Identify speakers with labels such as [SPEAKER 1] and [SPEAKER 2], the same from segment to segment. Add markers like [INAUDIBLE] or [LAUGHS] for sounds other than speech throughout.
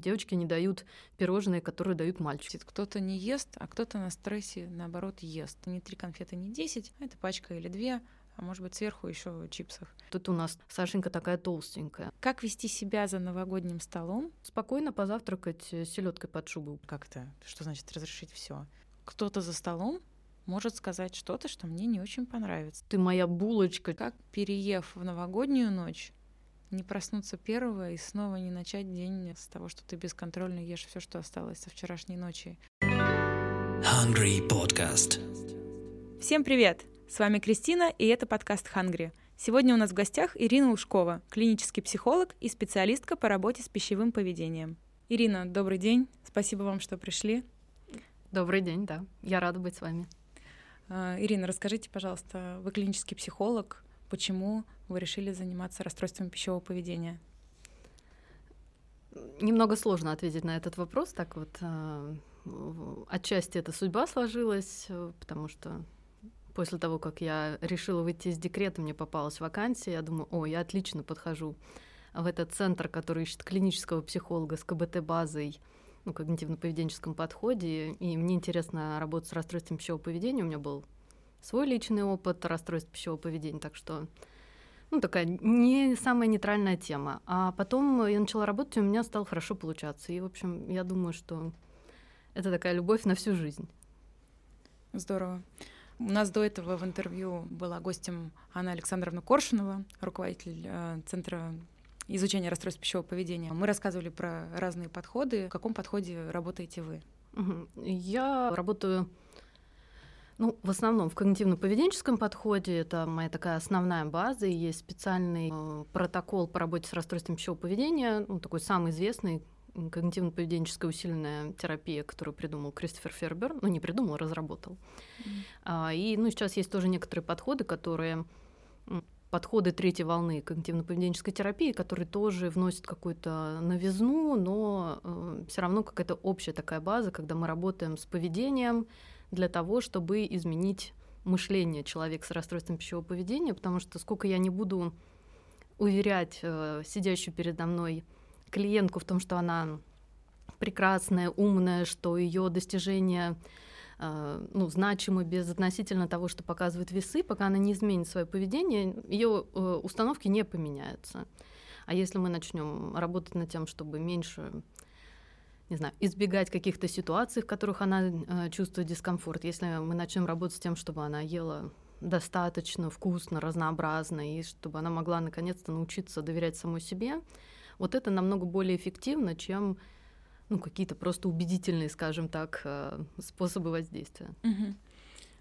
[SPEAKER 1] Девочки не дают пирожные, которые дают мальчики.
[SPEAKER 2] Кто-то не ест, а кто-то на стрессе, наоборот, ест. Не три конфеты, не десять, а это пачка или две, а может быть сверху еще чипсов.
[SPEAKER 1] Тут у нас Сашенька такая толстенькая.
[SPEAKER 2] Как вести себя за новогодним столом?
[SPEAKER 1] Спокойно позавтракать селедкой под шубу.
[SPEAKER 2] Как то Что значит разрешить все? Кто-то за столом может сказать что-то, что мне не очень понравится.
[SPEAKER 1] Ты моя булочка.
[SPEAKER 2] Как, переев в новогоднюю ночь, не проснуться первого и снова не начать день с того, что ты бесконтрольно ешь все, что осталось со вчерашней ночи. Hungry Podcast. Всем привет! С вами Кристина, и это подкаст Hungry. Сегодня у нас в гостях Ирина Ушкова, клинический психолог и специалистка по работе с пищевым поведением. Ирина, добрый день. Спасибо вам, что пришли.
[SPEAKER 1] Добрый день, да. Я рада быть с вами.
[SPEAKER 2] А, Ирина, расскажите, пожалуйста, вы клинический психолог, почему вы решили заниматься расстройством пищевого поведения?
[SPEAKER 1] Немного сложно ответить на этот вопрос. Так вот, а, отчасти эта судьба сложилась, потому что после того, как я решила выйти из декрета, мне попалась вакансия. Я думаю, о, я отлично подхожу в этот центр, который ищет клинического психолога с КБТ-базой ну, когнитивно-поведенческом подходе, и мне интересно работать с расстройством пищевого поведения. У меня был свой личный опыт расстройств пищевого поведения, так что ну, такая не самая нейтральная тема. А потом я начала работать, и у меня стало хорошо получаться. И, в общем, я думаю, что это такая любовь на всю жизнь.
[SPEAKER 2] Здорово. У нас до этого в интервью была гостем Анна Александровна Коршунова, руководитель э, Центра изучения расстройств пищевого поведения. Мы рассказывали про разные подходы. В каком подходе работаете вы?
[SPEAKER 1] Я работаю ну, в основном в когнитивно-поведенческом подходе это моя такая основная база, и есть специальный э, протокол по работе с расстройством пищевого поведения, ну, такой самый известный когнитивно-поведенческая усиленная терапия, которую придумал Кристофер Фербер, ну не придумал, а разработал. Mm. А, и ну, сейчас есть тоже некоторые подходы, которые подходы третьей волны когнитивно-поведенческой терапии, которые тоже вносят какую-то новизну, но э, все равно какая-то общая такая база, когда мы работаем с поведением для того, чтобы изменить мышление человека с расстройством пищевого поведения, потому что сколько я не буду уверять э, сидящую передо мной клиентку в том, что она прекрасная, умная, что ее достижения Э, ну, значимы безотносительно того, что показывают весы, пока она не изменит свое поведение, ее э, установки не поменяются. А если мы начнем работать над тем, чтобы меньше не знаю, избегать каких-то ситуаций, в которых она э, чувствует дискомфорт. Если мы начнем работать с тем, чтобы она ела достаточно вкусно, разнообразно, и чтобы она могла наконец-то научиться доверять самой себе, вот это намного более эффективно, чем ну, какие-то просто убедительные, скажем так, э, способы воздействия.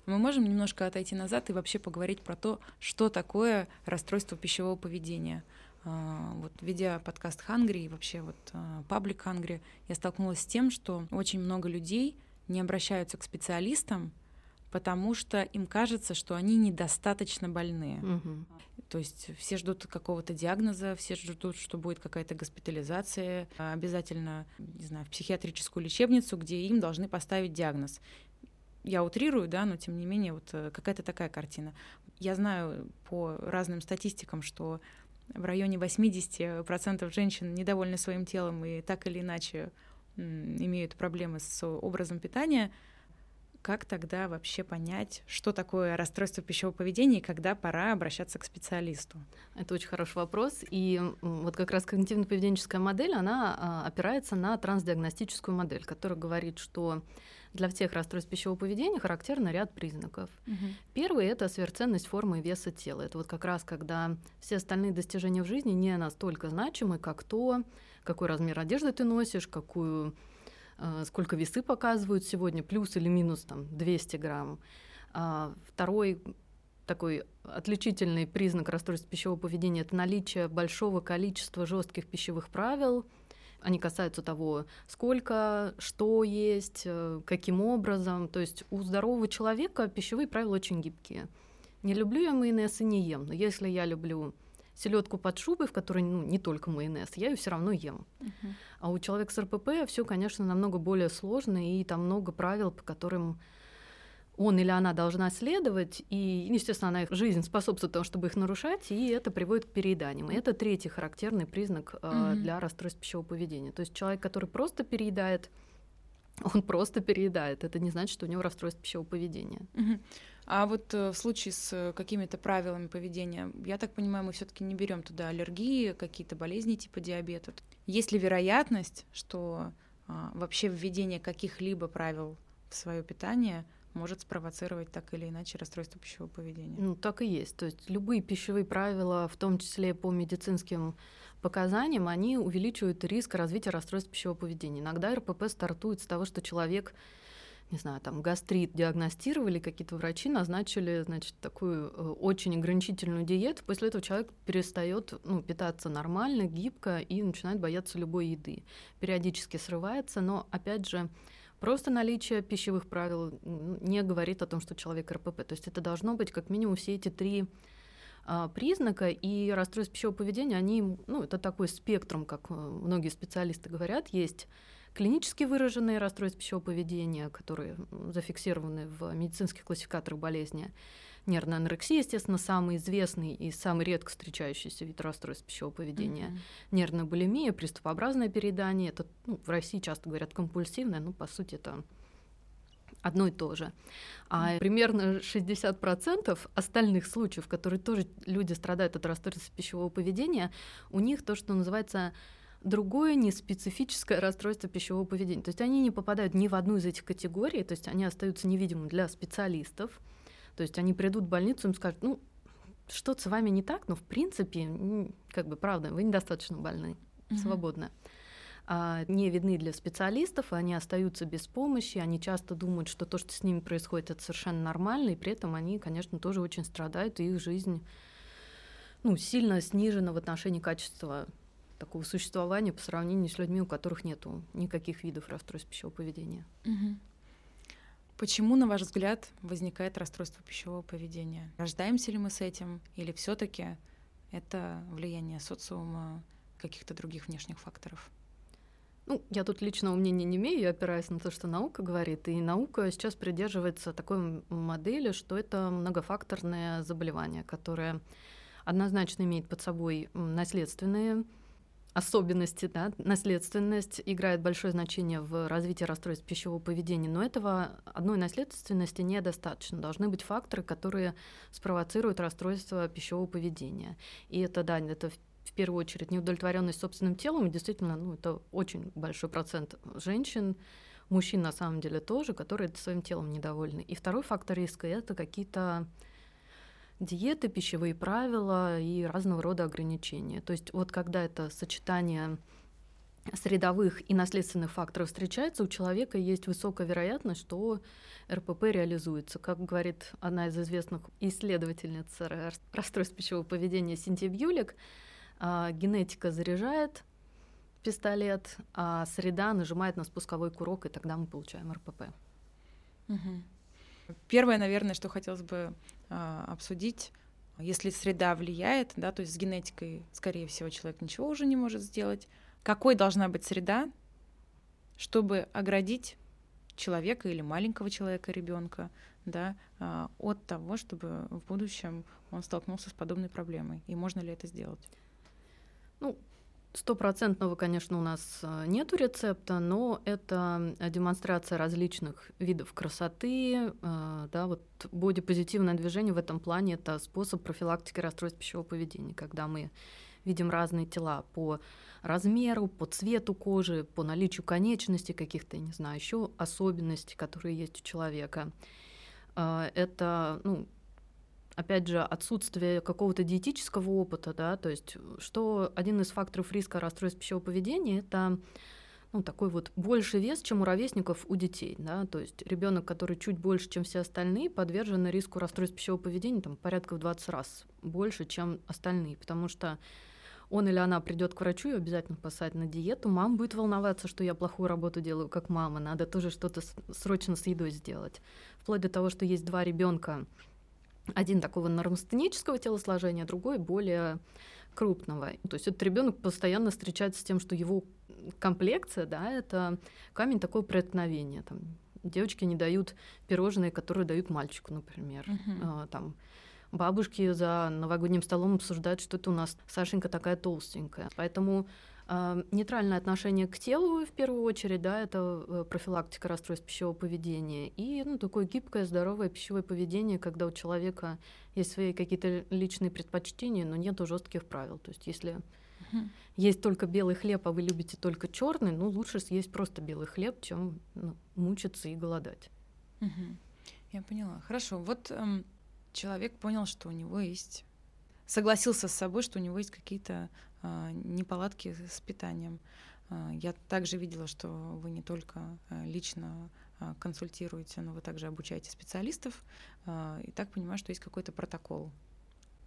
[SPEAKER 2] Мы можем немножко отойти назад и вообще поговорить про то, что такое расстройство пищевого поведения. А, вот ведя подкаст Hungry и вообще вот а, паблик Hungry, я столкнулась с тем, что очень много людей не обращаются к специалистам, потому что им кажется, что они недостаточно больные. Угу. То есть все ждут какого-то диагноза, все ждут, что будет какая-то госпитализация, обязательно, не знаю, в психиатрическую лечебницу, где им должны поставить диагноз. Я утрирую, да, но тем не менее вот э, какая-то такая картина. Я знаю по разным статистикам, что в районе 80% женщин недовольны своим телом и так или иначе имеют проблемы с образом питания – как тогда вообще понять, что такое расстройство пищевого поведения и когда пора обращаться к специалисту?
[SPEAKER 1] Это очень хороший вопрос. И вот как раз когнитивно-поведенческая модель, она а, опирается на трансдиагностическую модель, которая говорит, что для всех расстройств пищевого поведения характерно ряд признаков. Угу. Первый — это сверхценность формы и веса тела. Это вот как раз когда все остальные достижения в жизни не настолько значимы, как то, какой размер одежды ты носишь, какую Э, сколько весы показывают сегодня, плюс или минус там 200 грамм. А второй такой отличительный признак расстройства пищевого поведения – это наличие большого количества жестких пищевых правил. Они касаются того, сколько, что есть, э, каким образом. То есть у здорового человека пищевые правила очень гибкие. Не люблю я майонез и не ем, но если я люблю селедку под шубой, в которой ну, не только майонез, я ее все равно ем. Uh-huh. А у человека с РПП все, конечно, намного более сложно, и там много правил, по которым он или она должна следовать, и, естественно, она их жизнь способствует тому, чтобы их нарушать, и это приводит к перееданиям. И это третий характерный признак э, mm-hmm. для расстройств пищевого поведения. То есть человек, который просто переедает, он просто переедает. Это не значит, что у него расстройство пищевого поведения.
[SPEAKER 2] Mm-hmm. А вот э, в случае с э, какими-то правилами поведения, я так понимаю, мы все-таки не берем туда аллергии, какие-то болезни типа диабета. Есть ли вероятность, что а, вообще введение каких-либо правил в свое питание может спровоцировать так или иначе расстройство пищевого поведения.
[SPEAKER 1] Ну, так и есть. То есть любые пищевые правила, в том числе по медицинским показаниям, они увеличивают риск развития расстройства пищевого поведения. Иногда РПП стартует с того, что человек не знаю, там гастрит диагностировали, какие-то врачи назначили, значит, такую э, очень ограничительную диету. После этого человек перестает ну, питаться нормально, гибко и начинает бояться любой еды. Периодически срывается, но опять же Просто наличие пищевых правил не говорит о том, что человек РПП. То есть это должно быть как минимум все эти три а, признака, и расстройства пищевого поведения, они, ну, это такой спектрум, как э, многие специалисты говорят, есть клинически выраженные расстройства пищевого поведения, которые зафиксированы в медицинских классификаторах болезни, Нервная анорексия, естественно, самый известный и самый редко встречающийся вид расстройств пищевого поведения. Mm-hmm. Нервная булимия, приступообразное переедание. Это ну, в России часто говорят компульсивное, но по сути это одно и то же. А примерно 60% остальных случаев, которые тоже люди страдают от расстройства пищевого поведения, у них то, что называется другое неспецифическое [LAUGHS] расстройство пищевого поведения. То есть они не попадают ни в одну из этих категорий, то есть они остаются невидимыми для специалистов. То есть они придут в больницу им скажут, ну, что-то с вами не так, но в принципе, как бы, правда, вы недостаточно больны, mm-hmm. свободно. А, не видны для специалистов, они остаются без помощи, они часто думают, что то, что с ними происходит, это совершенно нормально, и при этом они, конечно, тоже очень страдают, и их жизнь ну, сильно снижена в отношении качества такого существования по сравнению с людьми, у которых нет никаких видов расстройств пищевого поведения.
[SPEAKER 2] Угу. Почему, на ваш взгляд, возникает расстройство пищевого поведения? Рождаемся ли мы с этим, или все-таки это влияние социума, каких-то других внешних факторов?
[SPEAKER 1] Ну, я тут личного мнения не имею, я опираюсь на то, что наука говорит. И наука сейчас придерживается такой модели, что это многофакторное заболевание, которое однозначно имеет под собой наследственные особенности, да, наследственность играет большое значение в развитии расстройств пищевого поведения, но этого одной наследственности недостаточно. Должны быть факторы, которые спровоцируют расстройство пищевого поведения. И это, да, это в первую очередь неудовлетворенность собственным телом, и действительно, ну, это очень большой процент женщин, мужчин на самом деле тоже, которые своим телом недовольны. И второй фактор риска — это какие-то диеты, пищевые правила и разного рода ограничения. То есть вот когда это сочетание средовых и наследственных факторов встречается, у человека есть высокая вероятность, что РПП реализуется. Как говорит одна из известных исследовательниц расстройств пищевого поведения Синтия Бьюлик, а, генетика заряжает пистолет, а среда нажимает на спусковой курок, и тогда мы получаем РПП.
[SPEAKER 2] Угу. Первое, наверное, что хотелось бы э, обсудить, если среда влияет, да, то есть с генетикой, скорее всего, человек ничего уже не может сделать. Какой должна быть среда, чтобы оградить человека или маленького человека, ребенка, да, э, от того, чтобы в будущем он столкнулся с подобной проблемой? И можно ли это сделать?
[SPEAKER 1] Ну, Стопроцентного, конечно, у нас э, нет рецепта, но это э, демонстрация различных видов красоты, э, да, вот бодипозитивное движение в этом плане — это способ профилактики расстройств пищевого поведения, когда мы видим разные тела по размеру, по цвету кожи, по наличию конечностей каких-то, не знаю, еще особенностей, которые есть у человека. Это, ну, опять же, отсутствие какого-то диетического опыта, да, то есть что один из факторов риска расстройств пищевого поведения это ну, такой вот больше вес, чем у ровесников у детей, да, то есть ребенок, который чуть больше, чем все остальные, подвержен риску расстройств пищевого поведения там порядка в 20 раз больше, чем остальные, потому что он или она придет к врачу и обязательно посадит на диету, мама будет волноваться, что я плохую работу делаю, как мама, надо тоже что-то срочно с едой сделать. Вплоть до того, что есть два ребенка, один такого нормостенического телосложения, другой более крупного. То есть этот ребенок постоянно встречается с тем, что его комплекция, да, это камень такого преткновения. Там, девочки не дают пирожные, которые дают мальчику, например. Uh-huh. Там бабушки за новогодним столом обсуждают, что это у нас Сашенька такая толстенькая. Поэтому нейтральное отношение к телу в первую очередь, да, это э, профилактика расстройств пищевого поведения и ну, такое гибкое, здоровое пищевое поведение, когда у человека есть свои какие-то личные предпочтения, но нет жестких правил. То есть если угу. есть только белый хлеб, а вы любите только черный, ну лучше съесть просто белый хлеб, чем ну, мучиться и голодать.
[SPEAKER 2] Угу. Я поняла. Хорошо. Вот эм, человек понял, что у него есть, согласился с собой, что у него есть какие-то э, неполадки с питанием. Э, я также видела, что вы не только э, лично э, консультируете, но вы также обучаете специалистов. Э, и так понимаю, что есть какой-то протокол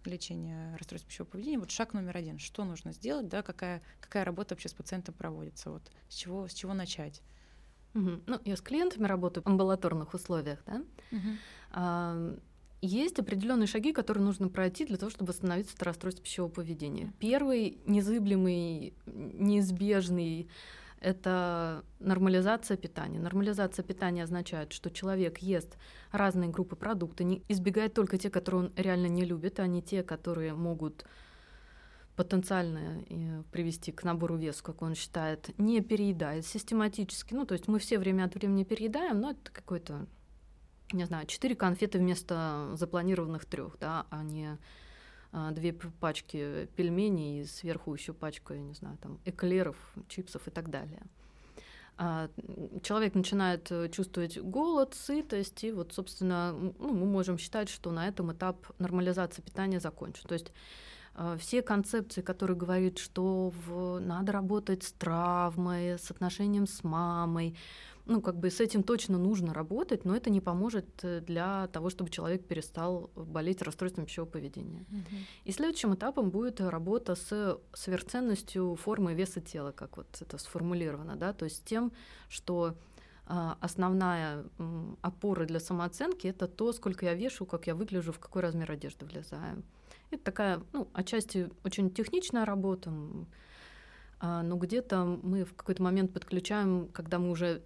[SPEAKER 2] лечения расстройств пищевого поведения. Вот шаг номер один. Что нужно сделать, да, какая, какая работа вообще с пациентом проводится, вот с чего, с чего начать?
[SPEAKER 1] Угу. Ну, я с клиентами работаю в амбулаторных условиях, да. Угу. А, есть определенные шаги, которые нужно пройти для того, чтобы восстановиться от расстройства пищевого поведения. Первый, незыблемый, неизбежный это нормализация питания. Нормализация питания означает, что человек ест разные группы продуктов, не избегает только те, которые он реально не любит, а не те, которые могут потенциально э, привести к набору веса, как он считает, не переедает систематически. Ну, то есть мы все время от времени переедаем, но это какой-то не знаю, четыре конфеты вместо запланированных трех, да, а не а, две пачки пельменей и сверху еще пачка, я не знаю, там, эклеров, чипсов и так далее. А, человек начинает э, чувствовать голод, сытость, и вот, собственно, ну, мы можем считать, что на этом этап нормализации питания закончен. То есть а, все концепции, которые говорят, что в, надо работать с травмой, с отношением с мамой, ну, как бы с этим точно нужно работать, но это не поможет э, для того, чтобы человек перестал болеть расстройством пищевого поведения. Угу. И следующим этапом будет работа с сверхценностью формы и веса тела, как вот это сформулировано, да, то есть тем, что а, основная опора для самооценки это то, сколько я вешу, как я выгляжу, в какой размер одежды влезаю. Это такая, ну, отчасти очень техничная работа, а, но где-то мы в какой-то момент подключаем, когда мы уже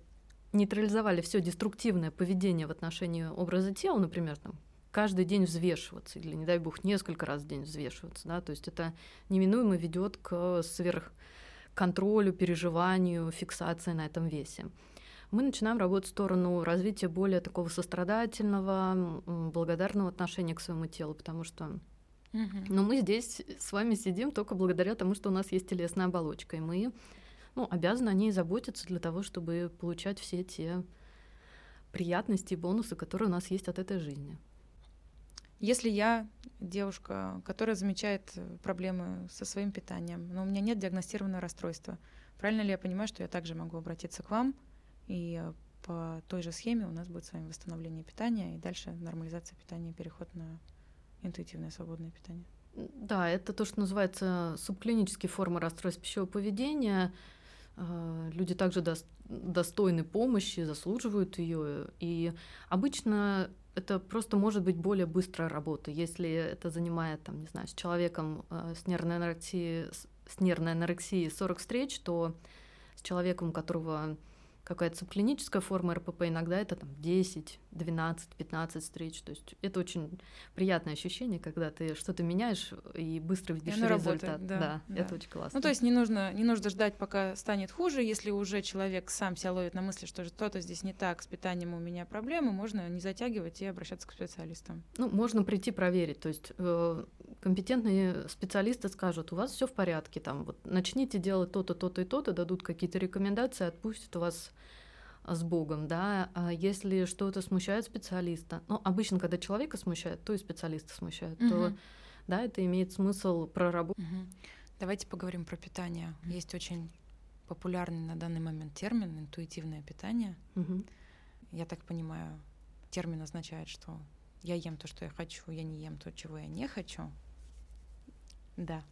[SPEAKER 1] нейтрализовали все деструктивное поведение в отношении образа тела, например, там, каждый день взвешиваться или, не дай бог, несколько раз в день взвешиваться, да, то есть это неминуемо ведет к сверхконтролю, переживанию, фиксации на этом весе. Мы начинаем работать в сторону развития более такого сострадательного, благодарного отношения к своему телу, потому что но мы здесь с вами сидим только благодаря тому, что у нас есть телесная оболочка, и мы ну, обязаны о ней заботиться для того, чтобы получать все те приятности и бонусы, которые у нас есть от этой жизни.
[SPEAKER 2] Если я девушка, которая замечает э, проблемы со своим питанием, но у меня нет диагностированного расстройства, правильно ли я понимаю, что я также могу обратиться к вам, и э, по той же схеме у нас будет с вами восстановление питания, и дальше нормализация питания, переход на интуитивное свободное питание?
[SPEAKER 1] Да, это то, что называется субклинические формы расстройств пищевого поведения – люди также достойны помощи, заслуживают ее. И обычно это просто может быть более быстрая работа, если это занимает, там, не знаю, с человеком а, с нервной анорексией, с нервной анорексией 40 встреч, то с человеком, у которого какая-то субклиническая форма РПП, иногда это там 10, 12, 15 встреч. То есть это очень приятное ощущение, когда ты что-то меняешь и быстро видишь и результат. Работает, да, да, да, это очень классно.
[SPEAKER 2] Ну, то есть не нужно, не нужно ждать, пока станет хуже. Если уже человек сам себя ловит на мысли, что что-то здесь не так, с питанием у меня проблемы, можно не затягивать и обращаться к специалистам.
[SPEAKER 1] Ну, можно прийти проверить. То есть э, компетентные специалисты скажут, у вас все в порядке, там, вот начните делать то-то, то-то и то-то, дадут какие-то рекомендации, отпустят вас с Богом, да, а если что-то смущает специалиста, ну, обычно, когда человека смущает, то и специалиста смущает, угу. то, да, это имеет смысл проработать. Угу.
[SPEAKER 2] Давайте поговорим про питание. Есть очень популярный на данный момент термин интуитивное питание. Угу. Я так понимаю, термин означает, что я ем то, что я хочу, я не ем то, чего я не хочу. Да.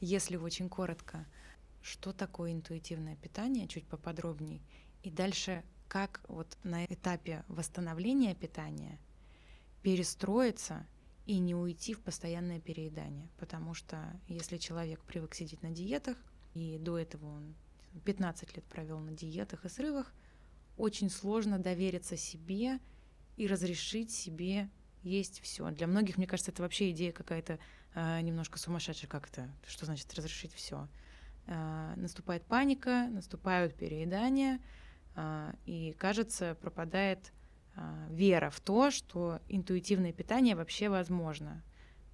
[SPEAKER 2] Если очень коротко, что такое интуитивное питание, чуть поподробней, и дальше как вот на этапе восстановления питания перестроиться и не уйти в постоянное переедание. Потому что если человек привык сидеть на диетах, и до этого он 15 лет провел на диетах и срывах, очень сложно довериться себе и разрешить себе есть все. Для многих, мне кажется, это вообще идея какая-то э, немножко сумасшедшая, как это, что значит разрешить все. Э, наступает паника, наступают переедания, и кажется, пропадает э, вера в то, что интуитивное питание вообще возможно.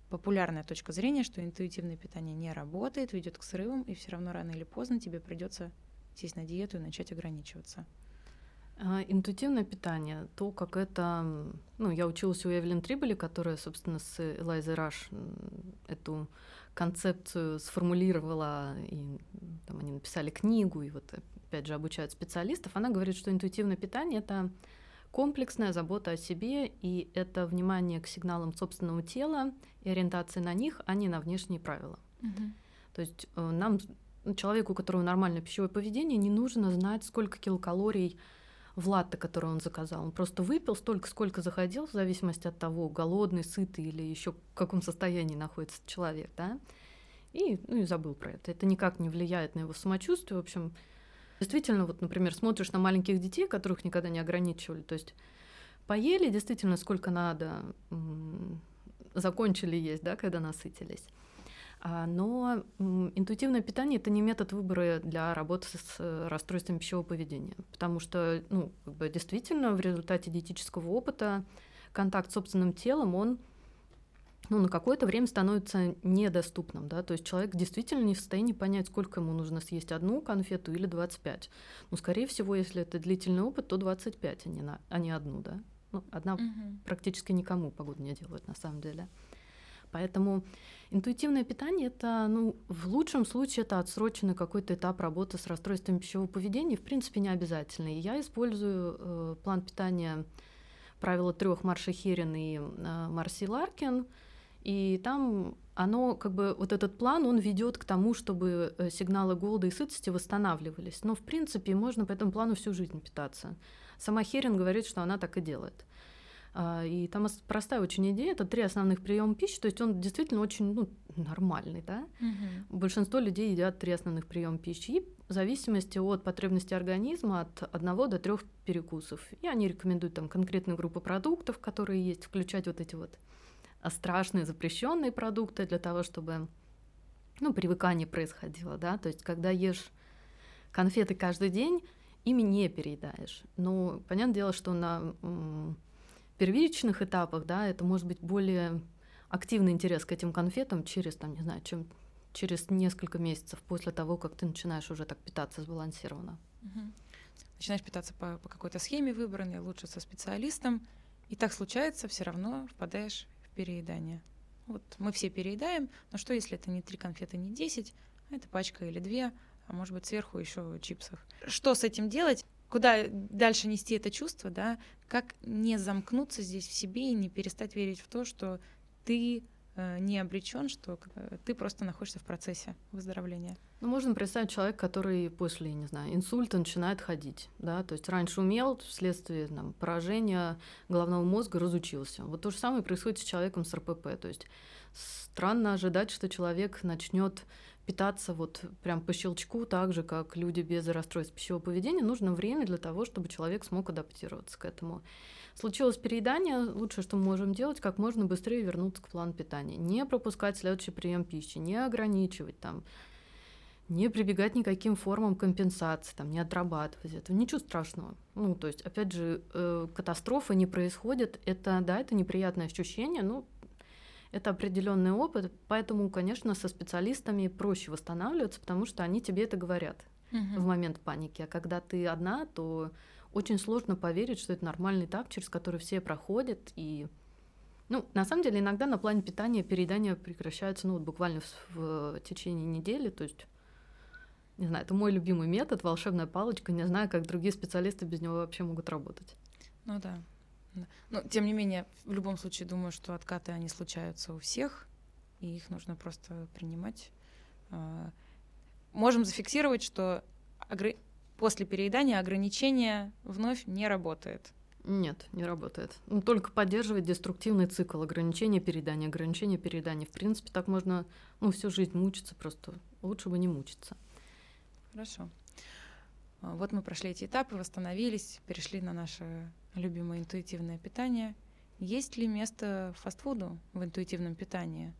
[SPEAKER 2] Популярная точка зрения, что интуитивное питание не работает, ведет к срывам, и все равно рано или поздно тебе придется сесть на диету и начать ограничиваться.
[SPEAKER 1] А, интуитивное питание, то, как это... Ну, я училась у Эвелин Триболи, которая, собственно, с Элайзой Раш эту концепцию сформулировала, и там они написали книгу, и вот опять же обучают специалистов. Она говорит, что интуитивное питание — это комплексная забота о себе, и это внимание к сигналам собственного тела и ориентация на них, а не на внешние правила. Угу. То есть э, нам, человеку, у которого нормальное пищевое поведение, не нужно знать, сколько килокалорий в латте, который он заказал. Он просто выпил столько, сколько заходил, в зависимости от того, голодный, сытый или еще в каком состоянии находится человек, да, и, ну, и забыл про это. Это никак не влияет на его самочувствие. В общем, действительно, вот, например, смотришь на маленьких детей, которых никогда не ограничивали, то есть поели действительно сколько надо, закончили есть, да, когда насытились. А, но интуитивное питание это не метод выбора для работы с расстройством пищевого поведения, потому что ну, действительно в результате диетического опыта контакт с собственным телом, он ну, на какое-то время становится недоступным, да, то есть человек действительно не в состоянии понять, сколько ему нужно съесть одну конфету или 25. Ну, скорее всего, если это длительный опыт, то 25, а не, на, а не одну, да. Ну, одна угу. практически никому погоду не делает на самом деле. Поэтому интуитивное питание это, ну, в лучшем случае это отсроченный какой-то этап работы с расстройствами пищевого поведения, в принципе, не обязательно. Я использую э, план питания правила трех Марши Херин и э, Марси Ларкин, и там оно, как бы, вот этот план, он ведет к тому, чтобы э, сигналы голода и сытости восстанавливались. Но, в принципе, можно по этому плану всю жизнь питаться. Сама Херин говорит, что она так и делает. А, и там простая очень идея, это три основных приема пищи, то есть он действительно очень ну, нормальный, да. Угу. Большинство людей едят три основных приема пищи, и в зависимости от потребности организма от одного до трех перекусов. И они рекомендуют там конкретную группу продуктов, которые есть, включать вот эти вот страшные запрещенные продукты для того, чтобы ну, привыкание происходило, да, то есть когда ешь конфеты каждый день, ими не переедаешь. Но понятное дело, что на первичных этапах, да, это может быть более активный интерес к этим конфетам через, там, не знаю, чем через несколько месяцев после того, как ты начинаешь уже так питаться сбалансированно.
[SPEAKER 2] Угу. Начинаешь питаться по, по какой-то схеме выбранной, лучше со специалистом, и так случается, все равно впадаешь в переедание. Вот мы все переедаем, но что если это не три конфеты, не десять, а это пачка или две, а может быть сверху еще чипсов. Что с этим делать? куда дальше нести это чувство, да, как не замкнуться здесь в себе и не перестать верить в то, что ты э, не обречен, что э, ты просто находишься в процессе выздоровления.
[SPEAKER 1] Ну, можно представить человека, который после, не знаю, инсульта начинает ходить, да, то есть раньше умел, вследствие там, поражения головного мозга разучился. Вот то же самое происходит с человеком с РПП, то есть странно ожидать, что человек начнет питаться вот прям по щелчку, так же, как люди без расстройств пищевого поведения, нужно время для того, чтобы человек смог адаптироваться к этому. Случилось переедание, лучшее, что мы можем делать, как можно быстрее вернуться к плану питания. Не пропускать следующий прием пищи, не ограничивать там, не прибегать никаким формам компенсации, там, не отрабатывать этого. Ничего страшного. Ну, то есть, опять же, э, катастрофы не происходят. Это, да, это неприятное ощущение, ну, это определенный опыт, поэтому, конечно, со специалистами проще восстанавливаться, потому что они тебе это говорят угу. в момент паники. А когда ты одна, то очень сложно поверить, что это нормальный этап, через который все проходят. И, ну, на самом деле, иногда на плане питания переедания прекращаются, ну, вот буквально в, в течение недели, то есть не знаю, это мой любимый метод, волшебная палочка. Не знаю, как другие специалисты без него вообще могут работать.
[SPEAKER 2] Ну да. Но, тем не менее, в любом случае, думаю, что откаты, они случаются у всех, и их нужно просто принимать. А, можем зафиксировать, что огр... после переедания ограничение вновь не работает.
[SPEAKER 1] Нет, не работает. Ну, только поддерживать деструктивный цикл ограничения переедания, ограничения переедания. В принципе, так можно ну, всю жизнь мучиться, просто лучше бы не мучиться.
[SPEAKER 2] Хорошо. Вот мы прошли эти этапы, восстановились, перешли на наше любимое интуитивное питание. Есть ли место фастфуду в интуитивном питании?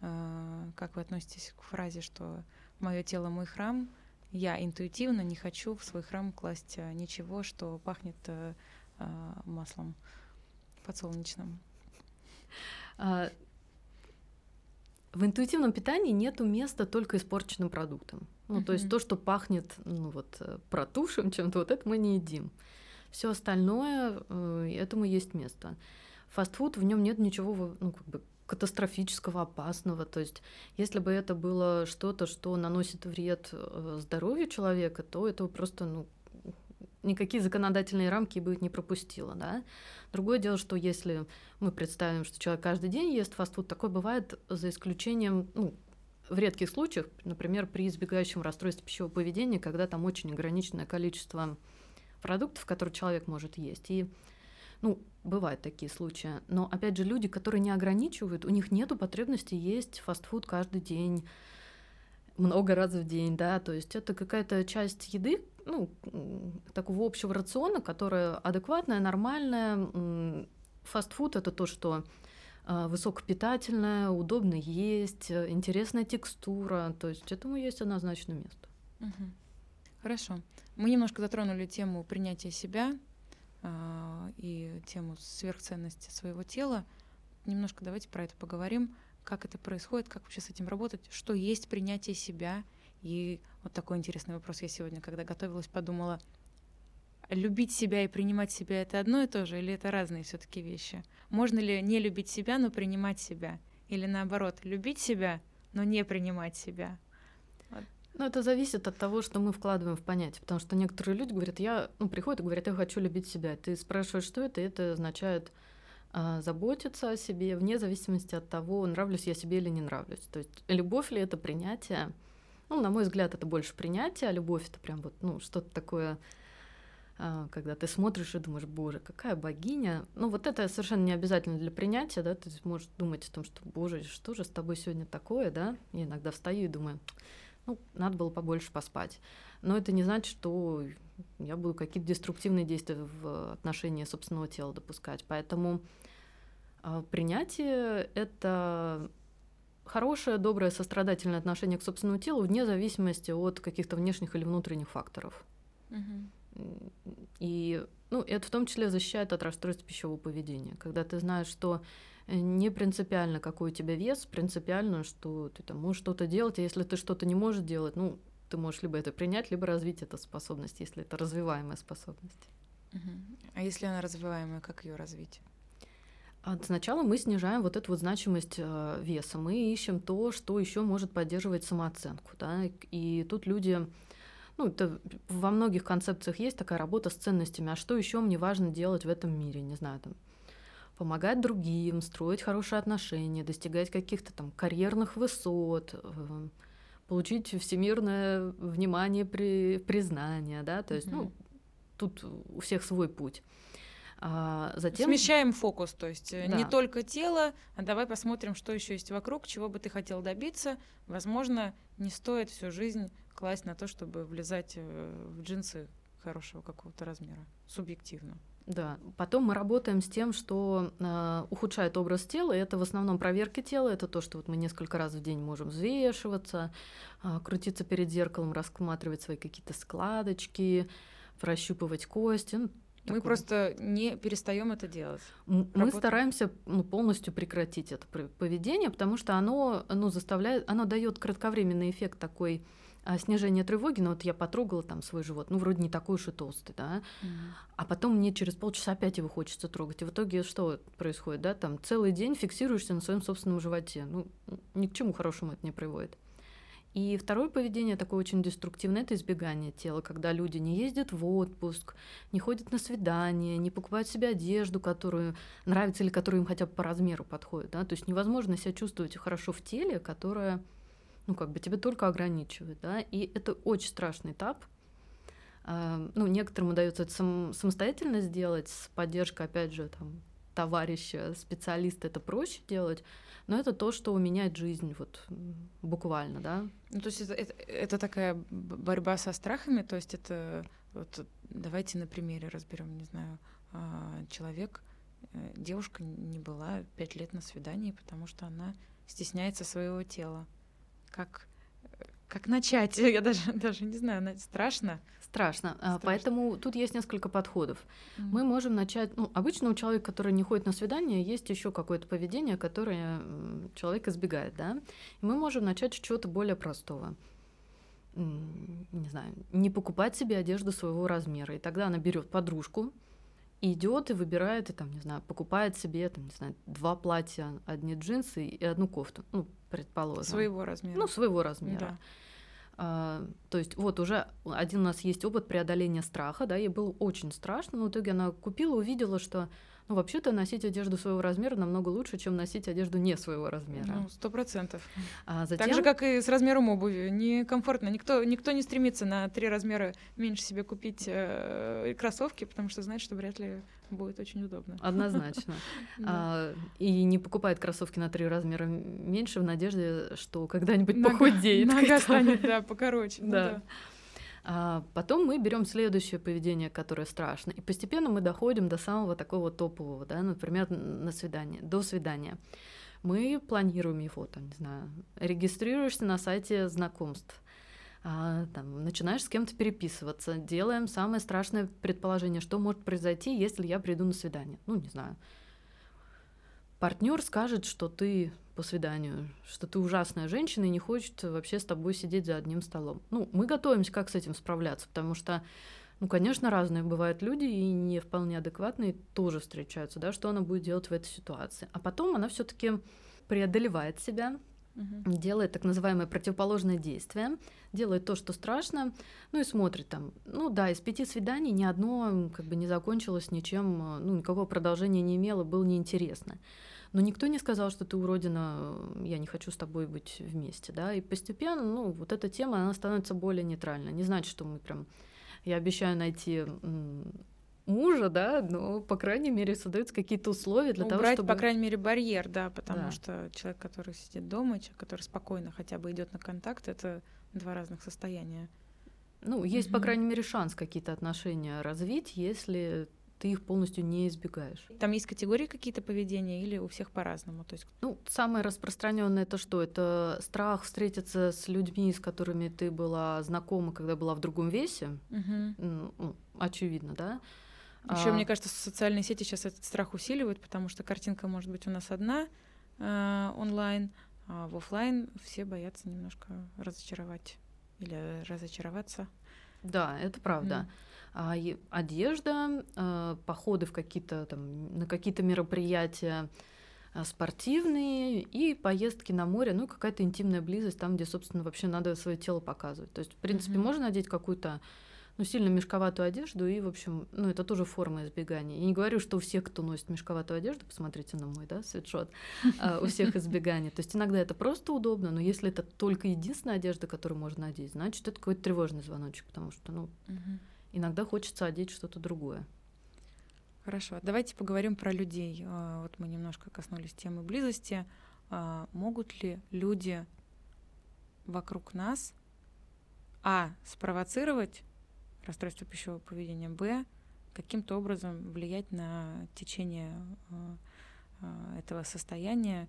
[SPEAKER 2] Как вы относитесь к фразе, что мое тело мой храм, я интуитивно не хочу в свой храм класть ничего, что пахнет маслом подсолнечным?
[SPEAKER 1] А, в интуитивном питании нету места только испорченным продуктам. Ну, то есть то, что пахнет, ну вот, э, протушим [LAUGHS] чем-то, вот это мы не едим. Все остальное, э, этому есть место. Фастфуд, в нем нет ничего, ну, как бы катастрофического, опасного. То есть, если бы это было что-то, что наносит вред э, здоровью человека, то этого просто, ну, никакие законодательные рамки бы не пропустила, да. Другое дело, что если мы представим, что человек каждый день ест фастфуд, такое бывает за исключением, ну, в редких случаях, например, при избегающем расстройстве пищевого поведения, когда там очень ограниченное количество продуктов, которые человек может есть. И ну, бывают такие случаи. Но, опять же, люди, которые не ограничивают, у них нет потребности есть фастфуд каждый день, много раз в день, да, то есть это какая-то часть еды, ну, такого общего рациона, которая адекватная, нормальная. Фастфуд — это то, что а, высокопитательное, удобно есть, интересная текстура, то есть этому есть однозначно место.
[SPEAKER 2] Угу. Хорошо. Мы немножко затронули тему принятия себя э, и тему сверхценности своего тела. Немножко давайте про это поговорим. Как это происходит, как вообще с этим работать, что есть принятие себя — и вот такой интересный вопрос я сегодня, когда готовилась, подумала, любить себя и принимать себя это одно и то же, или это разные все-таки вещи? Можно ли не любить себя, но принимать себя? Или наоборот, любить себя, но не принимать себя?
[SPEAKER 1] Ну, это зависит от того, что мы вкладываем в понятие. Потому что некоторые люди говорят, я, ну, приходят и говорят, я хочу любить себя. Ты спрашиваешь, что это, и это означает а, заботиться о себе, вне зависимости от того, нравлюсь я себе или не нравлюсь. То есть любовь ли это принятие, ну, на мой взгляд, это больше принятие, а любовь это прям вот, ну, что-то такое, когда ты смотришь и думаешь, боже, какая богиня. Ну, вот это совершенно не обязательно для принятия, да, ты можешь думать о том, что, боже, что же с тобой сегодня такое, да. Я иногда встаю и думаю, ну, надо было побольше поспать. Но это не значит, что я буду какие-то деструктивные действия в отношении собственного тела допускать. Поэтому а, принятие — это хорошее, доброе, сострадательное отношение к собственному телу вне зависимости от каких-то внешних или внутренних факторов. Угу. И ну, это в том числе защищает от расстройств пищевого поведения. Когда ты знаешь, что э, не принципиально, какой у тебя вес, принципиально, что ты там можешь что-то делать, а если ты что-то не можешь делать, ну, ты можешь либо это принять, либо развить эту способность, если это развиваемая способность.
[SPEAKER 2] А если она развиваемая, как ее развить?
[SPEAKER 1] Сначала мы снижаем вот эту вот значимость э, веса. Мы ищем то, что еще может поддерживать самооценку. Да? И тут люди, ну, это во многих концепциях есть такая работа с ценностями. А что еще мне важно делать в этом мире? Не знаю, там, помогать другим, строить хорошие отношения, достигать каких-то там карьерных высот, э, получить всемирное внимание, при, признание, да, то есть, mm-hmm. ну, тут у всех свой путь.
[SPEAKER 2] А затем... Смещаем фокус, то есть э, да. не только тело, а давай посмотрим, что еще есть вокруг, чего бы ты хотел добиться. Возможно, не стоит всю жизнь класть на то, чтобы влезать э, в джинсы хорошего какого-то размера, субъективно.
[SPEAKER 1] Да, потом мы работаем с тем, что э, ухудшает образ тела, это в основном проверки тела, это то, что вот мы несколько раз в день можем взвешиваться, э, крутиться перед зеркалом, рассматривать свои какие-то складочки, прощупывать кости, ну,
[SPEAKER 2] мы такого. просто не перестаем это делать.
[SPEAKER 1] Мы Работаем. стараемся ну, полностью прекратить это поведение, потому что оно ну, заставляет, оно дает кратковременный эффект такой а, снижения тревоги, ну вот я потрогала там свой живот, ну вроде не такой уж и толстый, да, mm а потом мне через полчаса опять его хочется трогать, и в итоге что происходит, да, там целый день фиксируешься на своем собственном животе, ну ни к чему хорошему это не приводит. И второе поведение такое очень деструктивное – это избегание тела, когда люди не ездят в отпуск, не ходят на свидания, не покупают себе одежду, которую нравится или которая им хотя бы по размеру подходит. Да? То есть невозможно себя чувствовать хорошо в теле, которое ну, как бы тебя только ограничивает. Да? И это очень страшный этап. А, ну, некоторым удается это сам, самостоятельно сделать, с поддержкой, опять же, там, товарища, специалиста это проще делать, но это то, что меняет жизнь вот буквально, да.
[SPEAKER 2] Ну, то есть это, это, это такая борьба со страхами, то есть это Вот давайте на примере разберем, не знаю, а, человек, э, девушка не была пять лет на свидании, потому что она стесняется своего тела. Как как начать? [LAUGHS] Я даже, даже не знаю, страшно.
[SPEAKER 1] Страшно. А, Страшно. Поэтому тут есть несколько подходов. Mm-hmm. Мы можем начать. Ну, обычно у человека, который не ходит на свидание, есть еще какое-то поведение, которое человек избегает, да. И мы можем начать с чего-то более простого. Не знаю, не покупать себе одежду своего размера. И тогда она берет подружку, идет и выбирает, и там, не знаю, покупает себе, там, не знаю, два платья, одни джинсы и одну кофту, ну, предположим.
[SPEAKER 2] Своего размера.
[SPEAKER 1] Ну, своего размера. Да. А, то есть вот уже один у нас есть опыт преодоления страха, да, ей было очень страшно, но в итоге она купила, увидела, что ну, вообще-то носить одежду своего размера намного лучше, чем носить одежду не своего размера.
[SPEAKER 2] Ну, сто процентов. А затем... Так же, как и с размером обуви. Некомфортно. Никто, никто не стремится на три размера меньше себе купить э, кроссовки, потому что знает, что вряд ли будет очень удобно.
[SPEAKER 1] Однозначно. [LAUGHS] а, и не покупает кроссовки на три размера меньше в надежде, что когда-нибудь похудеет. [LAUGHS]
[SPEAKER 2] Нога станет, да, покороче.
[SPEAKER 1] Ну да. А потом мы берем следующее поведение, которое страшно, и постепенно мы доходим до самого такого топового, да, например, на свидание, до свидания. Мы планируем его, там, не знаю, регистрируешься на сайте знакомств, а, там, начинаешь с кем-то переписываться, делаем самое страшное предположение, что может произойти, если я приду на свидание. Ну, не знаю. Партнер скажет, что ты по свиданию, что ты ужасная женщина и не хочет вообще с тобой сидеть за одним столом. Ну, мы готовимся, как с этим справляться, потому что, ну, конечно, разные бывают люди и не вполне адекватные тоже встречаются, да, что она будет делать в этой ситуации. А потом она все таки преодолевает себя, угу. делает так называемое противоположное действие, делает то, что страшно, ну и смотрит там. Ну да, из пяти свиданий ни одно как бы не закончилось ничем, ну никакого продолжения не имело, было неинтересно. Но никто не сказал, что ты уродина, я не хочу с тобой быть вместе, да, и постепенно, ну, вот эта тема, она становится более нейтральной. Не значит, что мы прям, я обещаю найти мужа, да, но, по крайней мере, создаются какие-то условия для
[SPEAKER 2] Убрать,
[SPEAKER 1] того, чтобы...
[SPEAKER 2] по крайней мере, барьер, да, потому да. что человек, который сидит дома, человек, который спокойно хотя бы идет на контакт, это два разных состояния.
[SPEAKER 1] Ну, есть, угу. по крайней мере, шанс какие-то отношения развить, если ты их полностью не избегаешь.
[SPEAKER 2] Там есть категории какие-то поведения или у всех по-разному? То есть...
[SPEAKER 1] Ну, самое распространенное это что? Это страх встретиться с людьми, с которыми ты была знакома, когда была в другом весе. Угу. Ну, очевидно, да?
[SPEAKER 2] Еще, а... мне кажется, социальные сети сейчас этот страх усиливают, потому что картинка может быть у нас одна э, онлайн, а в офлайн все боятся немножко разочаровать или разочароваться.
[SPEAKER 1] Да, это правда. Mm а, одежда, а, походы в какие-то там на какие-то мероприятия а, спортивные и поездки на море, ну какая-то интимная близость там, где, собственно, вообще надо свое тело показывать. То есть, в принципе, mm-hmm. можно надеть какую-то ну, сильно мешковатую одежду, и, в общем, ну, это тоже форма избегания. Я не говорю, что у всех, кто носит мешковатую одежду, посмотрите на мой, да, свитшот, у всех избегание. То есть иногда это просто удобно, но если это только единственная одежда, которую можно надеть, значит, это какой-то тревожный звоночек, потому что, ну, иногда хочется одеть что-то другое.
[SPEAKER 2] Хорошо, давайте поговорим про людей. А, вот мы немножко коснулись темы близости. А, могут ли люди вокруг нас а спровоцировать расстройство пищевого поведения, б каким-то образом влиять на течение а, этого состояния,